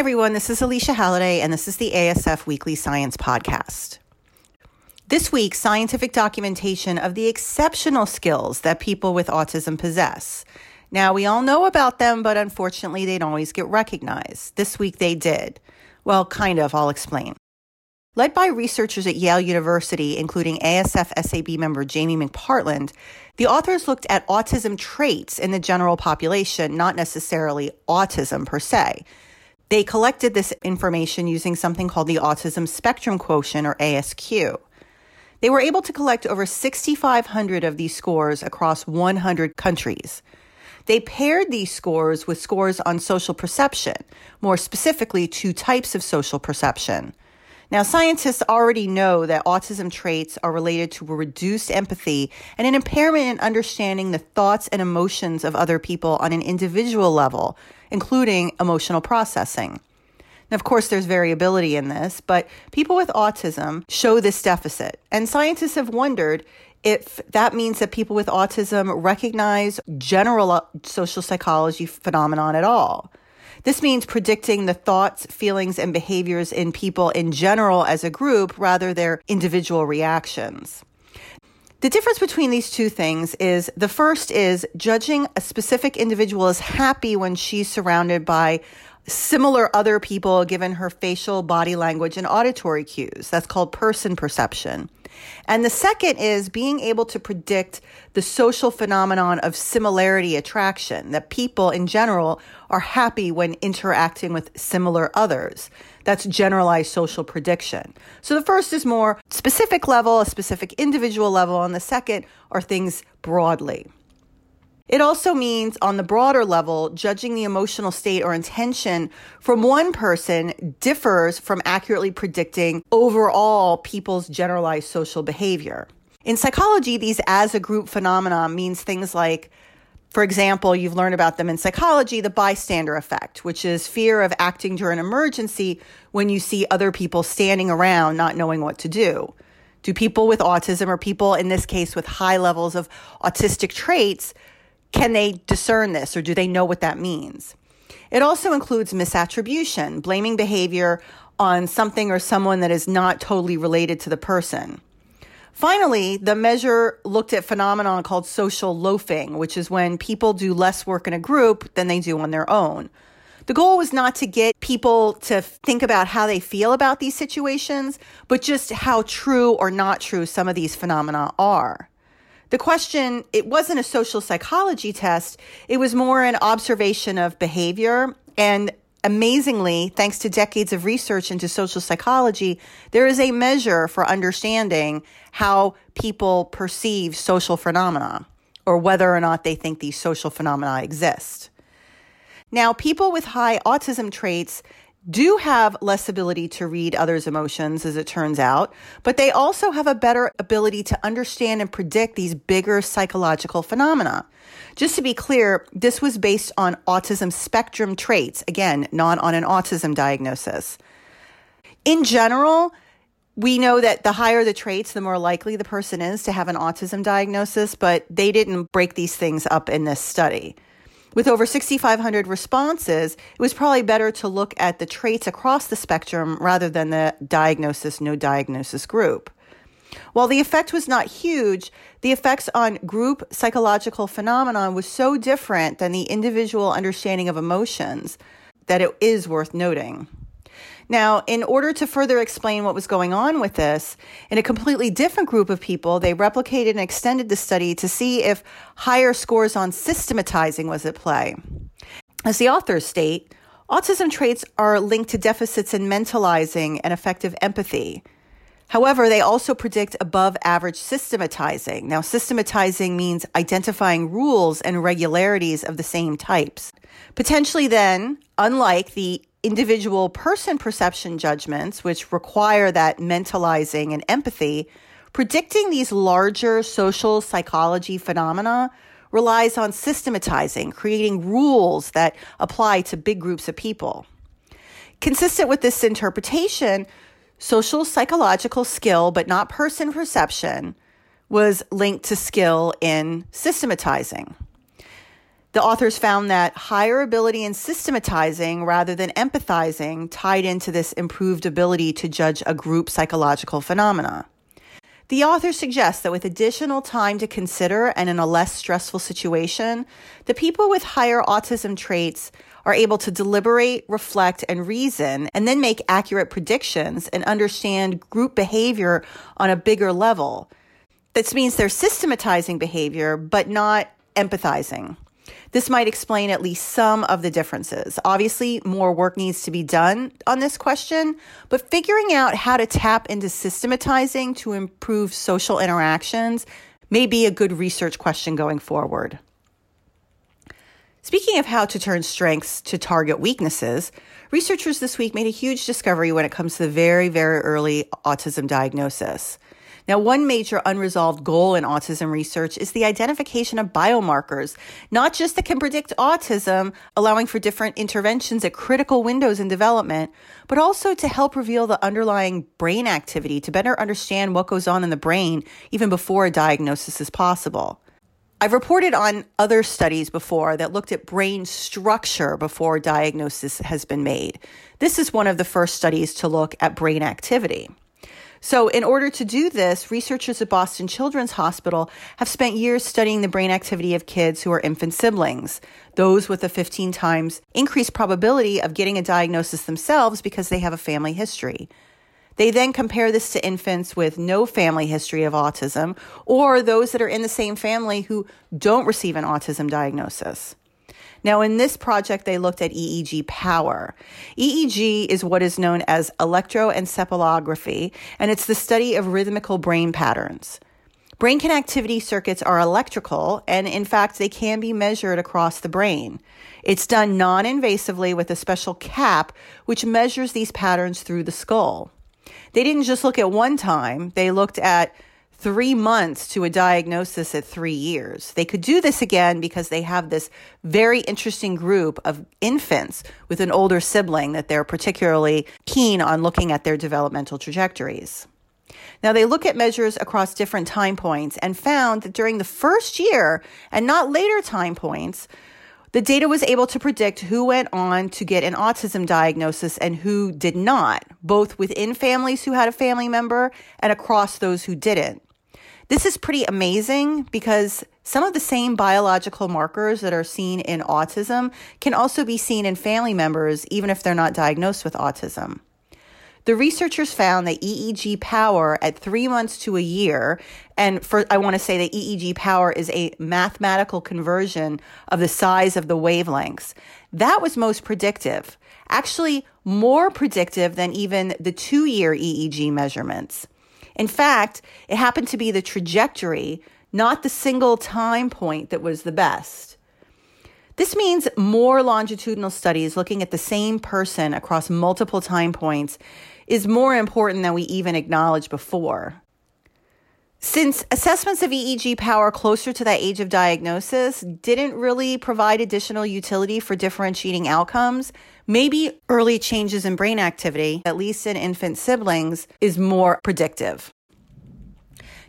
everyone. This is Alycia Halladay, and this is the ASF Weekly Science Podcast. This week, scientific documentation of the exceptional skills that people with autism possess. Now, we all know about them, but unfortunately, they don't always get recognized. This week, they did. Well, kind of, I'll explain. Led by researchers at Yale University, including ASF SAB member Jamie McPartland, the authors looked at autism traits in the general population, not necessarily autism per se. They collected this information using something called the Autism Spectrum Quotient, or ASQ. They were able to collect over 6,500 of these scores across 100 countries. They paired these scores with scores on social perception, more specifically, two types of social perception. Now, scientists already know that autism traits are related to reduced empathy and an impairment in understanding the thoughts and emotions of other people on an individual level, including emotional processing. Now, of course, there's variability in this, but people with autism show this deficit. And scientists have wondered if that means that people with autism recognize general uh, social psychology phenomenon at all. This means predicting the thoughts, feelings, and behaviors in people in general as a group rather their individual reactions. The difference between these two things is the first is judging a specific individual as happy when she's surrounded by similar other people given her facial body language and auditory cues. That's called person perception. And the second is being able to predict the social phenomenon of similarity attraction, that people in general are happy when interacting with similar others. That's generalized social prediction. So the first is more specific level, a specific individual level, and the second are things broadly. It also means, on the broader level, judging the emotional state or intention from one person differs from accurately predicting overall people's generalized social behavior. In psychology, these as a group phenomena means things like, for example, you've learned about them in psychology, the bystander effect, which is fear of acting during an emergency when you see other people standing around not knowing what to do. Do people with autism or people in this case with high levels of autistic traits can they discern this or do they know what that means? It also includes misattribution, blaming behavior on something or someone that is not totally related to the person. Finally, the measure looked at phenomenon called social loafing, which is when people do less work in a group than they do on their own. The goal was not to get people to think about how they feel about these situations, but just how true or not true some of these phenomena are. The question, it wasn't a social psychology test. It was more an observation of behavior. And amazingly, thanks to decades of research into social psychology, there is a measure for understanding how people perceive social phenomena or whether or not they think these social phenomena exist. Now, people with high autism traits do have less ability to read others' emotions, as it turns out, but they also have a better ability to understand and predict these bigger psychological phenomena. Just to be clear, this was based on autism spectrum traits, again, not on an autism diagnosis. In general, we know that the higher the traits, the more likely the person is to have an autism diagnosis, but they didn't break these things up in this study. With over 6,500 responses, it was probably better to look at the traits across the spectrum rather than the diagnosis, no diagnosis group. While the effect was not huge, the effects on group psychological phenomenon was so different than the individual understanding of emotions that it is worth noting. Now, in order to further explain what was going on with this, in a completely different group of people, they replicated and extended the study to see if higher scores on systematizing was at play. As the authors state, autism traits are linked to deficits in mentalizing and affective empathy. However, they also predict above average systematizing. Now, systematizing means identifying rules and regularities of the same types. Potentially, then, unlike the individual person perception judgments, which require that mentalizing and empathy, predicting these larger social psychology phenomena relies on systematizing, creating rules that apply to big groups of people. Consistent with this interpretation, social psychological skill, but not person perception, was linked to skill in systematizing. The authors found that higher ability in systematizing rather than empathizing tied into this improved ability to judge a group psychological phenomena. The author suggests that with additional time to consider and in a less stressful situation, the people with higher autism traits are able to deliberate, reflect, and reason, and then make accurate predictions and understand group behavior on a bigger level. This means they're systematizing behavior, but not empathizing. This might explain at least some of the differences. Obviously, more work needs to be done on this question, but figuring out how to tap into systematizing to improve social interactions may be a good research question going forward. Speaking of how to turn strengths to target weaknesses, researchers this week made a huge discovery when it comes to the very, very early autism diagnosis. Now, one major unresolved goal in autism research is the identification of biomarkers, not just that can predict autism, allowing for different interventions at critical windows in development, but also to help reveal the underlying brain activity to better understand what goes on in the brain even before a diagnosis is possible. I've reported on other studies before that looked at brain structure before diagnosis has been made. This is one of the first studies to look at brain activity. So, in order to do this, researchers at Boston Children's Hospital have spent years studying the brain activity of kids who are infant siblings, those with a 15 times increased probability of getting a diagnosis themselves because they have a family history. They then compare this to infants with no family history of autism or those that are in the same family who don't receive an autism diagnosis. Now, in this project, they looked at EEG power. EEG is what is known as electroencephalography, and it's the study of rhythmical brain patterns. Brain connectivity circuits are electrical, and in fact, they can be measured across the brain. It's done non invasively with a special cap, which measures these patterns through the skull. They didn't just look at one time, they looked at three months to a diagnosis at three years. They could do this again because they have this very interesting group of infants with an older sibling that they're particularly keen on looking at their developmental trajectories. Now, they look at measures across different time points and found that during the first year and not later time points, the data was able to predict who went on to get an autism diagnosis and who did not, both within families who had a family member and across those who didn't. This is pretty amazing because some of the same biological markers that are seen in autism can also be seen in family members, even if they're not diagnosed with autism. The researchers found that EEG power at three months to a year, and for I want to say that EEG power is a mathematical conversion of the size of the wavelengths. That was most predictive, actually more predictive than even the two year EEG measurements. In fact, it happened to be the trajectory, not the single time point that was the best. This means more longitudinal studies looking at the same person across multiple time points is more important than we even acknowledged before. Since assessments of EEG power closer to that age of diagnosis didn't really provide additional utility for differentiating outcomes, maybe early changes in brain activity, at least in infant siblings, is more predictive.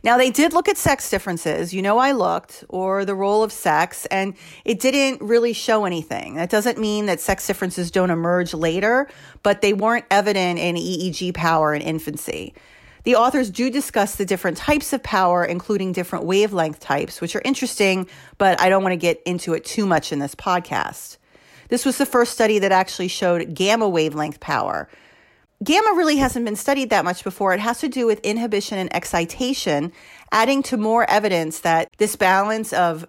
Now, they did look at sex differences. You know, I looked, or the role of sex, and it didn't really show anything. That doesn't mean that sex differences don't emerge later, but they weren't evident in EEG power in infancy. The authors do discuss the different types of power, including different wavelength types, which are interesting, but I don't want to get into it too much in this podcast. This was the first study that actually showed gamma wavelength power. Gamma really hasn't been studied that much before. It has to do with inhibition and excitation, adding to more evidence that this balance of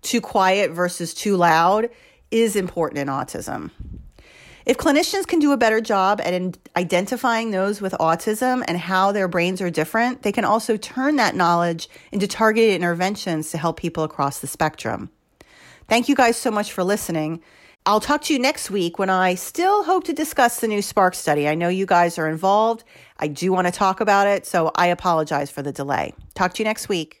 too quiet versus too loud is important in autism. If clinicians can do a better job at identifying those with autism and how their brains are different, they can also turn that knowledge into targeted interventions to help people across the spectrum. Thank you guys so much for listening. I'll talk to you next week when I still hope to discuss the new Spark study. I know you guys are involved. I do want to talk about it, so I apologize for the delay. Talk to you next week.